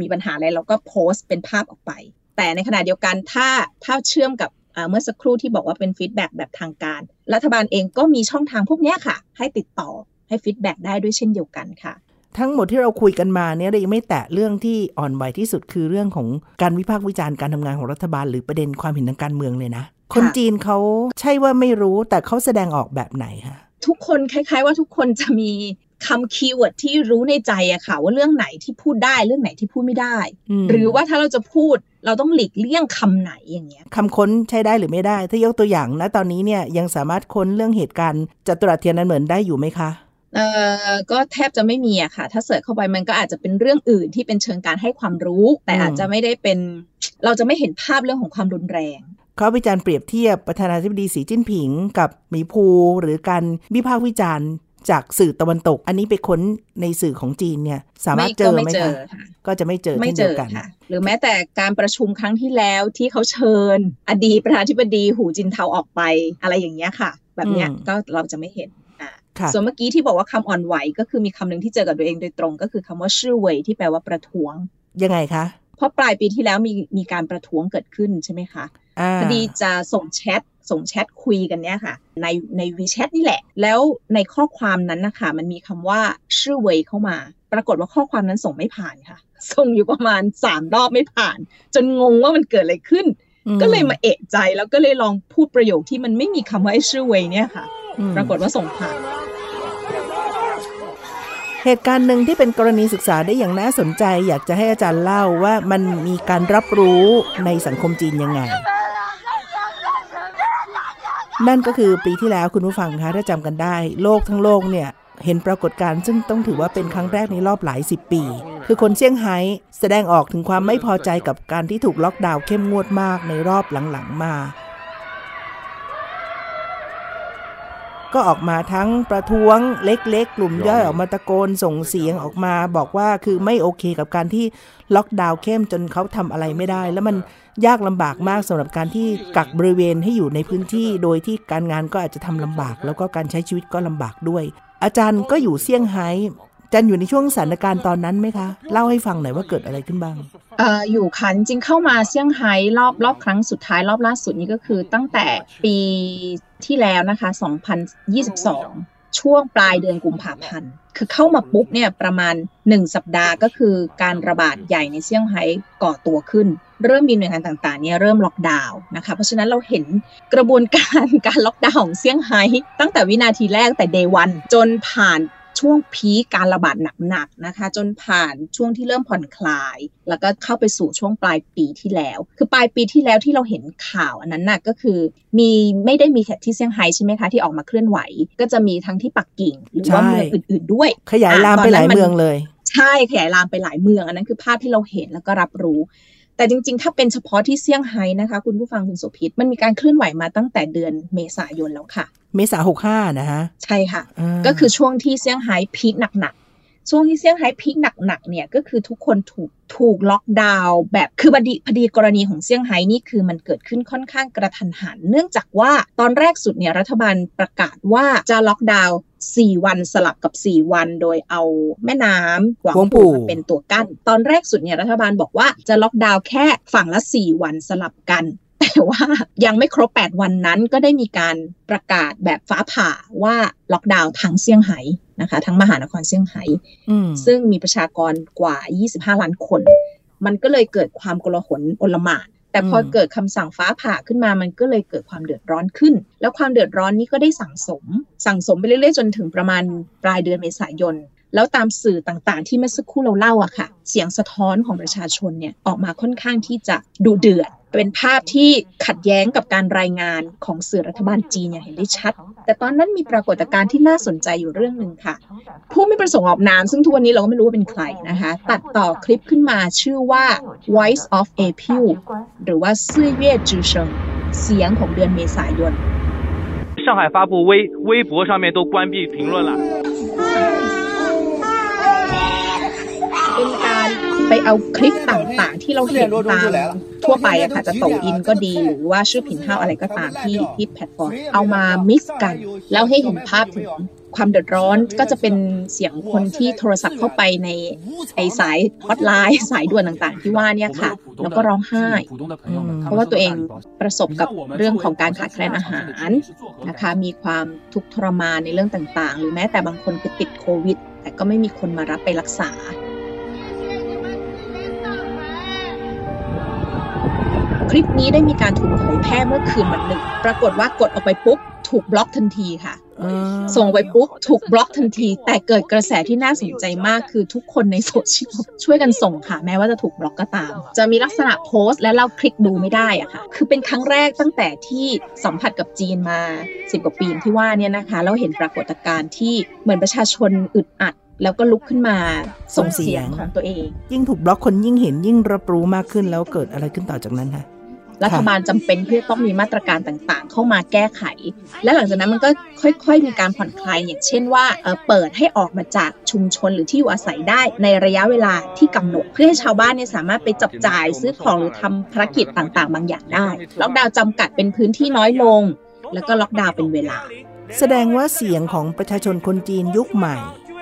มีปัญหาอะไรเราก็โพสต์เป็นภาพออกไป แต่ในขณะเดียวกันถ้าถ้าเชื่อมกับเอ่อเมื่อสักครู่ที่บอกว่าเป็น feedback แบบทางการ รัฐบาลเองก็มีช่องทางพวกเนี้ยค่ะ ให้ติดต่อให้ feedback ได้ด้วยเช่นเดียวกันค่ะ ทั้งหมดที่เราคุยกันมาเนี่ยเรายังไม่แตะเรื่องที่อ่อนไหวที่สุดคือเรื่องของการวิพากษ์วิจารณ์การทำงานของรัฐบาล หรือประเด็นความเห็นทางการเมืองเลยนะคนจีนเขาใช่ว่าไม่รู้แต่เขาแสดงออกแบบไหนคะทุกคนคล้าย ๆ ว่าทุกคนจะมีคำ keyword ที่รู้ในใจอะค่ะ ว่าเรื่องไหนที่พูดได้เรื่องไหนที่พูดไม่ได้อืมหรือว่าถ้าเราจะพูดเราต้องหลีกเลี่ยงคำไหนอย่างเงี้ยคำค้นใช้ได้หรือไม่ได้ ถ้ายกตัวอย่างนะตอนนี้เนี่ยยังสามารถค้นเรื่องเหตุการณ์จัตุรัสเทียนอันเหมินได้อยู่ไหมคะ เอ่อก็แทบจะไม่มีอะค่ะ ถ้าเสิร์ชเข้าไปมันก็อาจจะเป็นเรื่องอื่นที่เป็นเชิงการให้ความรู้ แต่อืมอาจจะไม่ได้เป็น เราจะไม่เห็นภาพเรื่องของความรุนแรงเขาวิจารณ์เปรียบเทียบประธานาธิบดีสีจิ้นผิง กับหมีภูหรือการวิพากษ์วิจารณ์จากสื่อตะวันตก อันนี้ไปค้นในสื่อของจีนเนี่ย สามารถเจอก็ไม่ไหมเจอคะค่ะก็จะไม่เจอไม่เช่นเจเดียอวกันค่ะหรือแม้แต่การประชุมครั้งที่แล้วที่เขาเชิญ อดีตประธานาธิบดีหูจินเทาออกไปอะไรอย่างเงี้ยค่ะ แบบเนี้ยอืมก็เราจะไม่เห็นอ่าค่ะ ส่วนเมื่อกี้ที่บอกว่าคำอ่อนไหว ก็คือมีคำหนึ่งที่เจอกับตัวเองโดยตรง ก็คือคำว่าชื่อเวยที่แปลว่าประท้วง ยังไงคะเพราะปลายปีที่แล้วมีมีการประท้วงเกิดขึ้นใช่ไหมคะอ่าพอดีจะส่งแชทส่งแชทคุยกันเนี่ยค่ะ ในในวีแชทนี่แหละ แล้วในข้อความนั้นนะคะมันมีคำว่าชื่อเวยเข้ามา ปรากฏว่าข้อความนั้นส่งไม่ผ่านค่ะ ส่งอยู่ประมาณสามรอบไม่ผ่าน จนงงว่ามันเกิดอะไรขึ้นอืก็เลยมาเอะใจแล้วก็เลยลองพูดประโยคที่มันไม่มีคำว่าไอ้ชื่อเวยเนี่ยค่ะอืม ปรากฏว่าส่งผ่านเหตุการณ์หนึ่งที่เป็นกรณีศึกษาได้อย่างน่าสนใจ อยากจะให้อาจารย์เล่าว่ามันมีการรับรู้ในสังคมจีนยังไง นั่นก็คือปีที่แล้วคุณผู้ฟังคะถ้าจำกันได้ โลกทั้งโลกเนี่ยเห็นปรากฏการณ์ซึ่งต้องถือว่าเป็นครั้งแรกในรอบหลายสิบปี คือคนเซี่ยงไฮ้แสดงออกถึงความไม่พอใจกับการที่ถูกล็อกดาวน์เข้มงวดมากในรอบหลังๆมา ก็ออกมาทั้งประท้วงเล็กๆ กลุ่มย่อยออกมาตะโกนส่งเสียงออกมา บอกว่าคือไม่โอเคกับการที่ล็อกดาวน์เข้มจนเขาทำอะไรไม่ได้ แล้วมันยากลำบากมากสำหรับการที่กักบริเวณให้อยู่ในพื้นที่ โดยที่การงานก็อาจจะทำลำบาก แล้วก็การใช้ชีวิตก็ลำบากด้วย อาจารย์ก็อยู่เซี่ยงไฮ้ จารย์อยู่ในช่วงสถานการณ์ตอนนั้นไหมคะ เล่าให้ฟังหน่อยว่าเกิดอะไรขึ้นบ้างออยู่ค่ะจริงเข้ามาเซี่ยงไฮ้รอบรอบครั้งสุดท้ายรอบล่าสุดนี้ก็คือตั้งแต่ปีที่แล้วนะคะ 2022 ช่วงปลายเดือนกุมภาพันธ์คือเข้ามาปุ๊บเนี่ยประมาณ 1 สัปดาห์ก็คือการระบาดใหญ่ในเซี่ยงไฮ้ก่อตัวขึ้น เริ่มมีหน่วยงานต่างๆเนี่ยเริ่มล็อกดาวน์นะคะเพราะฉะนั้นเราเห็นกระบวนการการล็อกดาวน์ของเซี่ยงไฮ้ตั้งแต่วินาทีแรกแต่เดย์วันจนผ่าน ช่วงพีคการระบาดหนักๆนะคะ จนผ่านช่วงที่เริ่มผ่อนคลาย แล้วก็เข้าไปสู่ช่วงปลายปีที่แล้ว คือปลายปีที่แล้วที่เราเห็นข่าวอันนั้นน่ะก็คือ มีไม่ได้มีแค่ที่เซี่ยงไฮ้ใช่ไหมคะที่ออกมาเคลื่อนไหว ก็จะมีทั้งที่ปักกิ่งหรือว่าใช่เมืองอื่น ๆด้วย ขยายลามไปหลายเมืองเลย ใช่ขยายลามไปหลายเมืองอันนั้นคือภาพที่เราเห็นแล้วก็รับรู้ แต่จริงๆ ถ้าเป็นเฉพาะที่เซี่ยงไฮ้นะคะ คุณผู้ฟังคุณโสภิตมันมีการเคลื่อนไหวมาตั้งแต่เดือนเมษายนแล้วค่ะ เมษาหกห้านะฮะ ใช่ค่ะก็คือช่วงที่เซี่ยงไฮ้ peak หนักๆ ช่วงที่เซี่ยงไฮ้ peak หนักๆ เนี่ยก็คือทุกคนถูกถูกล็อกดาวน์แบบคือพอดีพอดีกรณีของเซี่ยงไฮ้นี่คือมันเกิดขึ้นค่อนข้างกระทันหัน เนื่องจากว่าตอนแรกสุดเนี่ยรัฐบาลประกาศว่าจะล็อกดาวน์ 4วันสลับกับ4วันโดยเอาแม่น้ำหวังหวงปู่ปู่มาเป็นตัวกั้น ตอนแรกสุดเนี่ยรัฐบาลบอกว่าจะล็อกดาวน์แค่ฝั่งละ4วันสลับกันแต่ว่ายังไม่ครบ 8 วันนั้นก็ได้มีการประกาศแบบฟ้าผ่าว่าล็อกดาวน์ทั้งเซี่ยงไฮ้นะคะ ทั้งมหานครเซี่ยงไฮ้อืมซึ่งมีประชากรกว่า 25 ล้านคน มันก็เลยเกิดความโกลาหลโอลหม่าน แต่พออมเกิดคำสั่งฟ้าผ่าขึ้นมามันก็เลยเกิดความเดือดร้อนขึ้น แล้วความเดือดร้อนนี้ก็ได้สั่งสม สั่งสมไปเรื่อยๆ จนถึงประมาณปลายเดือนเมษายน แล้วตามสื่อต่างๆ ที่เมื่อสักครู่เราเล่าอะค่ะ เสียงสะท้อนของประชาชนเนี่ยออกมาค่อนข้างที่จะดูเดือด เป็นภาพที่ขัดแย้งกับการรายงานของสื่อรัฐบาลจีนอย่างเห็นได้ชัด แต่ตอนนั้นมีปรากฏการณ์ที่น่าสนใจอยู่เรื่องหนึ่งค่ะ ผู้ไม่ประสงค์ออกนาม ซึ่งทุกวันนี้เราก็ไม่รู้ว่าเป็นใครนะคะ ตัดต่อคลิปขึ้นมาชื่อว่า Voice of April หรือว่าซื่อเย่จือเชิงเสียงของเดือนเมษายน 上海发布微微博上面都关闭评论了。 ไปเอาคลิปต่างๆ ที่เราเห็นตามทั่วไปอะค่ะจะโตอินก็ดีหรือว่าชื่อผินห้าวอะไรก็ตามที่ที่แพลตฟอร์มเอามา mix กัน แล้วให้เห็นภาพถึงความเดือดร้อนก็จะเป็นเสียงคนที่โทรศัพท์เข้าไปในไอสายฮอตไลน์สายด่วนต่างๆ ที่ว่าเนี่ยค่ะ แล้วก็ร้องไห้ เพราะว่าตัวเองประสบกับเรื่องของการขาดแคลนอาหารนะคะ มีความทุกข์ทรมานในเรื่องต่างๆ หรือแม้แต่บางคนคือติดโควิด แต่ก็ไม่มีคนมารับไปรักษา คลิปนี้ได้มีการถูกเผยแพร่เมื่อคืนวันหนึ่ง ปรากฏว่ากดออกไปปุ๊บ ถูกบล็อกทันทีค่ะ ส่งไปปุ๊บ ถูกบล็อกทันที แต่เกิดกระแสที่น่าสนใจมากคือทุกคนในโซเชียลช่วยกันส่งค่ะ แม้ว่าจะถูกบล็อกก็ตาม จะมีลักษณะโพสต์และเราคลิกดูไม่ได้อะค่ะ คือเป็นครั้งแรกตั้งแต่ที่สัมผัสกับจีนมาสิบกว่าปีที่ว่าเนี่ยนะคะแล้วเห็นปรากฏการณ์ที่เหมือนประชาชนอึดอัดแล้วก็ลุกขึ้นมาส่งเสียงของตัวเอง ยิ่งถูกบล็อกคนยิ่งเห็นยิ่งรับรู้มากขึ้นแล้วเกิดอะไรขึ้นต่อจากนั้นคะ รัฐบาลจำเป็นที่จะต้องมีมาตรการต่างๆ เข้ามาแก้ไข และหลังจากนั้นมันก็ค่อยๆ มีการผ่อนคลายอย่างเช่นว่าเปิดให้ออกมาจากชุมชนหรือที่อยู่อาศัยได้ในระยะเวลาที่กำหนด เพื่อให้ชาวบ้านเนี่ยสามารถไปจับจ่ายซื้อของหรือทำภารกิจต่างๆ บางอย่างได้ ล็อกดาวน์จำกัดเป็นพื้นที่น้อยลง แล้วก็ล็อกดาวน์เป็นเวลา แสดงว่าเสียงของประชาชนคนจีนยุคใหม่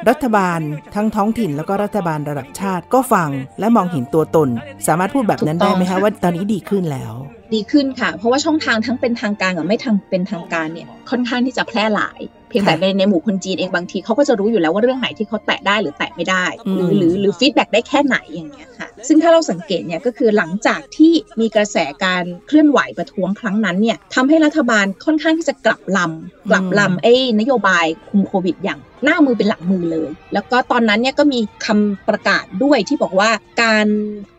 รัฐบาลทั้งท้องถิ่นแล้วก็รัฐบาลระดับชาติก็ฟังและมองเห็นตัวตน สามารถพูดแบบนั้นได้ไหมถูกต้คะองค่ะว่าตอนนี้ดีขึ้นแล้ว ดีขึ้นค่ะ เพราะว่าช่องทางทั้งเป็นทางการกับไม่ทางเป็นทางการเนี่ยค่อนข้างที่จะแพร่หลายเพียงแต่ค่ะในในหมู่คนจีนเองบางทีเขาก็จะรู้อยู่แล้วว่าเรื่องไหนที่เขาแตะได้หรือแตะไม่ได้อืมหรือหรือหรือ feedback ได้แค่ไหนอย่างเงี้ยค่ะ ซึ่งถ้าเราสังเกตเนี่ยก็คือหลังจากที่มีกระแสการเคลื่อนไหวประท้วงครั้งนั้นเนี่ยทำให้รัฐบาลค่อนข้างที่จะกลับลำกลับลำไอ้นโยบายคุมโควิดอย่างหน้ามือเป็นหลังมือเลย แล้วก็ตอนนั้นเนี่ยก็มีคำประกาศด้วยที่บอกว่าการ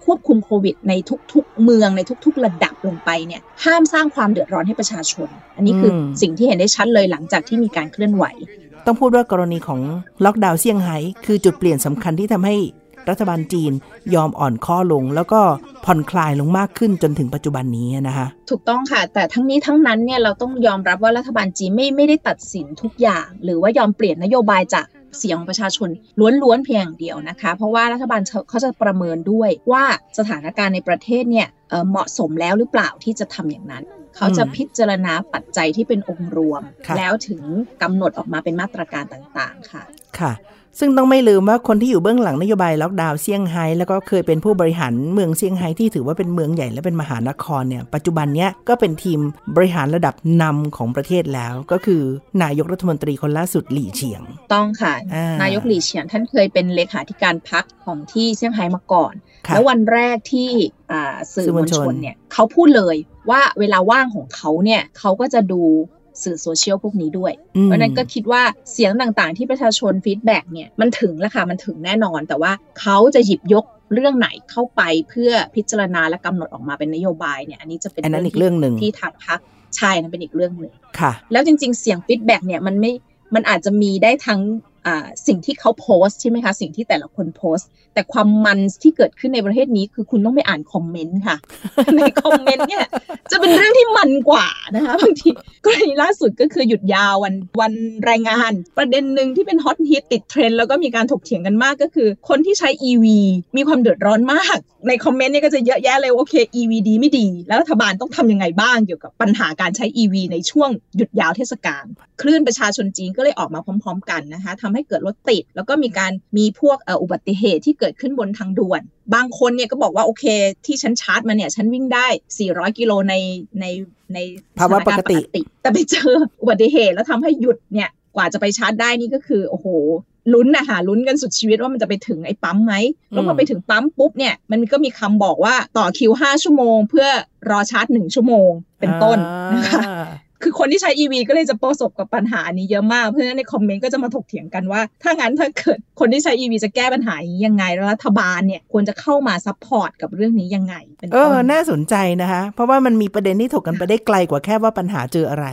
ควบคุมโควิดในทุกๆ เมืองในทุก ๆ ระดับลงไปเนี่ยห้ามสร้างความเดือดร้อนให้ประชาชน อันนี้คืออมสิ่งที่เห็นได้ชัดเลยหลังจากที่มีการเคลื่อนไหว ต้องพูดว่ากรณีของล็อกดาวน์เซี่ยงไฮ้คือจุดเปลี่ยนสำคัญที่ทำให้ รัฐบาลจีนยอมอ่อนข้อลง แล้วก็ผ่อนคลายลงมากขึ้นจนถึงปัจจุบันนี้นะคะถูกต้องค่ะ แต่ทั้งนี้ทั้งนั้นเนี่ยเราต้องยอมรับว่ารัฐบาลจีนไม่ไม่ได้ตัดสินทุกอย่าง หรือว่ายอมเปลี่ยนนโยบายจากเสียงของประชาชนล้วนๆเพียงอย่างเดียวนะคะ เพราะว่ารัฐบาลเขาเขาจะประเมินด้วยว่าสถานการณ์ในประเทศเนี่ยเอ่อเหมาะสมแล้วหรือเปล่าที่จะทำอย่างนั้น เขาจะพิจารณาปัจจัยที่เป็นองค์รวมค่ะแล้วถึงกำหนดออกมาเป็นมาตรการต่างๆค่ะค่ะ ซึ่งต้องไม่ลืมว่าคนที่อยู่เบื้องหลังนโยบายล็อกดาวน์เซี่ยงไฮ้แล้วก็เคยเป็นผู้บริหารเมืองเซี่ยงไฮ้ที่ถือว่าเป็นเมืองใหญ่และเป็นมหานครเนี่ยปัจจุบันเนี้ยก็เป็นทีมบริหารระดับนำของประเทศแล้วก็คือนายกรัฐมนตรีคนล่าสุดหลี่เฉียง ต้องค่ะอ่านนายกหลี่เฉียงท่านเคยเป็นเลขาธิการพักของที่เซี่ยงไฮ้มาก่อนค่ะแล้ววันแรกที่อ่าสื่อสื่อมมววลลชชนนเนี่ยเขาพูดเลยว่าเวลาว่างของเขาเนี่ยเขาก็จะดู สื่อโซเชียลพวกนี้ด้วยอืมเพราะฉะนั้นก็คิดว่าเสียงต่างๆ ที่ประชาชน feedback เนี่ยมันถึงแล้วค่ะมันถึงแน่นอน แต่ว่าเขาจะหยิบยกเรื่องไหนเข้าไปเพื่อพิจารณาและกำหนดออกมาเป็นนโยบายเนี่ยอันนี้จะเป็นอันนั้นอีกเรื่องหนึ่งที่ทางพรรคใช่นั่นเป็นอีกเรื่องหนึ่งค่ะ แล้วจริง ๆ เสียง feedback เนี่ยมันไม่มันอาจจะมีได้ทั้งอ่า สิ่งที่เขาโพสต์ใช่ไหมคะ สิ่งที่แต่ละคนโพสต์แต่ความมันที่เกิดขึ้นในประเทศนี้คือคุณต้องไปอ่านคอมเมนต์ค่ะ ในคอมเมนต์เนี่ยจะเป็นเรื่องที่มันกว่านะคะบางทีกรณีล่าสุดก็คือหยุดยาววันวันแรงงาน ประเด็นหนึ่งที่เป็นฮอตฮิตติดเทรนด์แล้วก็มีการถกเถียงกันมากก็คือ คนที่ใช้ EV มีความเดือดร้อนมาก ในคอมเมนต์เนี่ยก็จะเยอะแยะเลยโอเค EV ดีไม่ดี แล้วรัฐบาลต้องทำยังไงบ้างเกี่ยวกับปัญหาการใช้ EV ในช่วงหยุดยาวเทศกาลคลื่นประชาชนจีนก็เลยออกมาพร้อม ๆ กันนะคะทำให้เกิดรถติด แล้วก็มีการมีพวกเอ่ออุบัติเหตุที่เกิดขึ้นบนทางด่วน บางคนเนี่ยก็บอกว่าโอเค ที่ฉันชาร์จมาเนี่ยฉันวิ่งได้ 400 กิโลในในในภาวะปกติสถนารณ์แต่ไปเจออุบัติเหตุแล้วทำให้หยุดเนี่ยกว่าจะไปชาร์จได้นี่ก็คือโอ้โหลุ้นนะคะลุ้นกันสุดชีวิตว่ามันจะไปถึงไอ้ปั๊มไหมแล้วพอไปถึงปั๊มปุ๊บเนี่ยมันก็มีคำบอกว่าต่อคิว 5 ชั่วโมง เพื่อรอชาร์จ 1 ชั่วโมงเป็นต้นนะคะอ่า คือคนที่ใช้ EV ก็เลยจะประสบกับปัญหานี้เยอะมาก เพราะฉะนั้นใน comment ก็จะมาถกเถียงกันว่า ถ้างั้นถ้าเกิดคนที่ใช้ EV จะแก้ปัญหานี้ยังไง แล้วรัฐบาลเนี่ยควรจะเข้ามา support กับเรื่องนี้ยังไงเป็นเออ น่าสนใจนะคะ เพราะว่ามันมีประเด็นที่ถกกันไปได้ไกลกว่าแค่ว่าปัญหาเจออะไร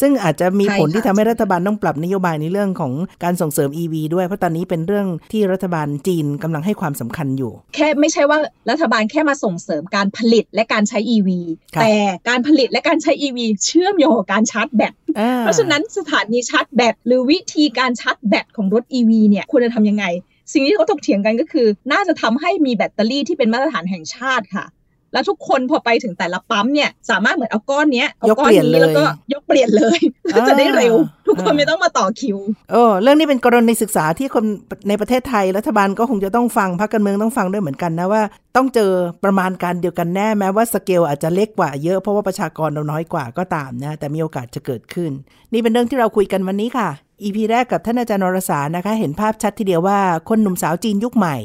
ซึ่งอาจจะมีใช่ผลที่ค่ะทำให้รัฐบาลต้องปรับนโยบายในเรื่องของการส่งเสริม EV ด้วย เพราะตอนนี้เป็นเรื่องที่รัฐบาลจีนกำลังให้ความสำคัญอยู่ แค่ไม่ใช่ว่ารัฐบาลแค่มาส่งเสริมการผลิตและการใช้ EV ครับแต่การผลิตและการใช้ EV เชื่อมโยงกับการชาร์จแบตอ่เพราะฉะนั้นสถานีชาร์จแบตหรือวิธีการชาร์จแบตของรถ EV เนี่ยควรจะทำยังไง สิ่งที่เขาถกเถียงกันก็คือ น่าจะทำให้มีแบตเตอรี่ที่เป็นมาตรฐานแห่งชาติค่ะ แล้วทุกคนพอไปถึงแต่ละปั๊มเนี่ยสามารถเหมือนเอาก้อนเนี้ยเอายกก้อเปนลี่ยนนี้แล้วก็เลยยกเปลี่ยนเลยแล้วจะได้เร็ว ทุกคนอ่าไม่ต้องมาต่อคิวโอ้เรื่องนี้เป็นกรณีศึกษาที่คนในประเทศไทยรัฐบาลก็คงจะต้องฟังพรรคการเมืองต้องฟังด้วยเหมือนกันนะว่า ต้องเจอประมาณการเดียวกันแน่แม้ว่าสเกลอาจจะเล็กกว่าเยอะเพราะว่าประชากรเราน้อยกว่าก็ตามนะแต่มีโอกาสจะเกิดขึ้น นี่เป็นเรื่องที่เราคุยกันวันนี้ค่ะ อีพีแรกกับท่านอาจารย์นรสารนะคะ เห็นภาพชัดทีเดียวว่าคนหนุ่มสาวจีนยุคใหม่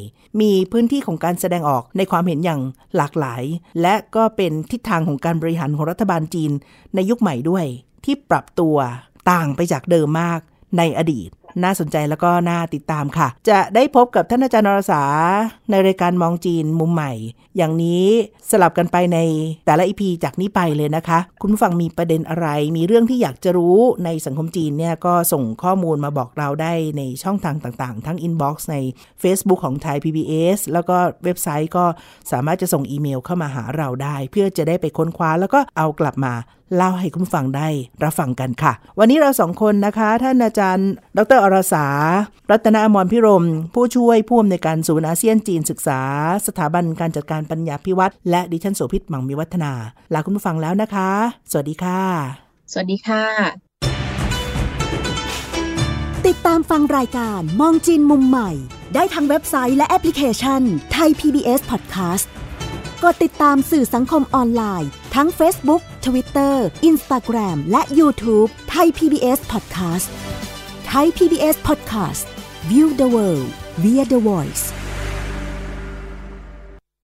มีพื้นที่ของการแสดงออกในความเห็นอย่างหลากหลาย และก็เป็นทิศทางของการบริหารของรัฐบาลจีนในยุคใหม่ด้วย ที่ปรับตัวต่างไปจากเดิมมากในอดีต น่าสนใจแล้วก็น่าติดตามค่ะ จะได้พบกับท่านอาจารย์นรสาในรายการมองจีนมุมใหม่ อย่างนี้สลับกันไปในแต่ละ EP จากนี้ไปเลยนะคะ คุณผู้ฟังมีประเด็นอะไร มีเรื่องที่อยากจะรู้ในสังคมจีนเนี่ยก็ส่งข้อมูลมาบอกเราได้ในช่องทางต่างๆ ทั้ง inbox ใน Facebook ของไทย PBS แล้วก็เว็บไซต์ก็สามารถจะส่งอีเมลเข้ามาหาเราได้ เพื่อจะได้ไปค้นคว้าแล้วก็เอากลับมาเล่าให้คุณผู้ฟังได้รับฟังกันค่ะ วันนี้เราสองคนนะคะ ท่านอาจารย์ ดรอรสา รัตนอมรพิรม ผู้ช่วยผู้อำนวยการศูนย์อาเซียนจีนศึกษา สถาบันการจัดการปัญญาพิวัตรและดิฉันโสภิตหมังมีวัฒนา ลาคุณผู้ฟังแล้วนะคะ สวัสดีค่ะ สวัสดีค่ะ ติดตามฟังรายการมองจีนมุมใหม่ ได้ทางเว็บไซต์และแอปพลิเคชันไทย PBS Podcast กดติดตามสื่อสังคมออนไลน์ ทั้ง Facebook Twitter Instagram และ YouTube ไทย PBS Podcast ไทย PBS Podcast View the world via the voice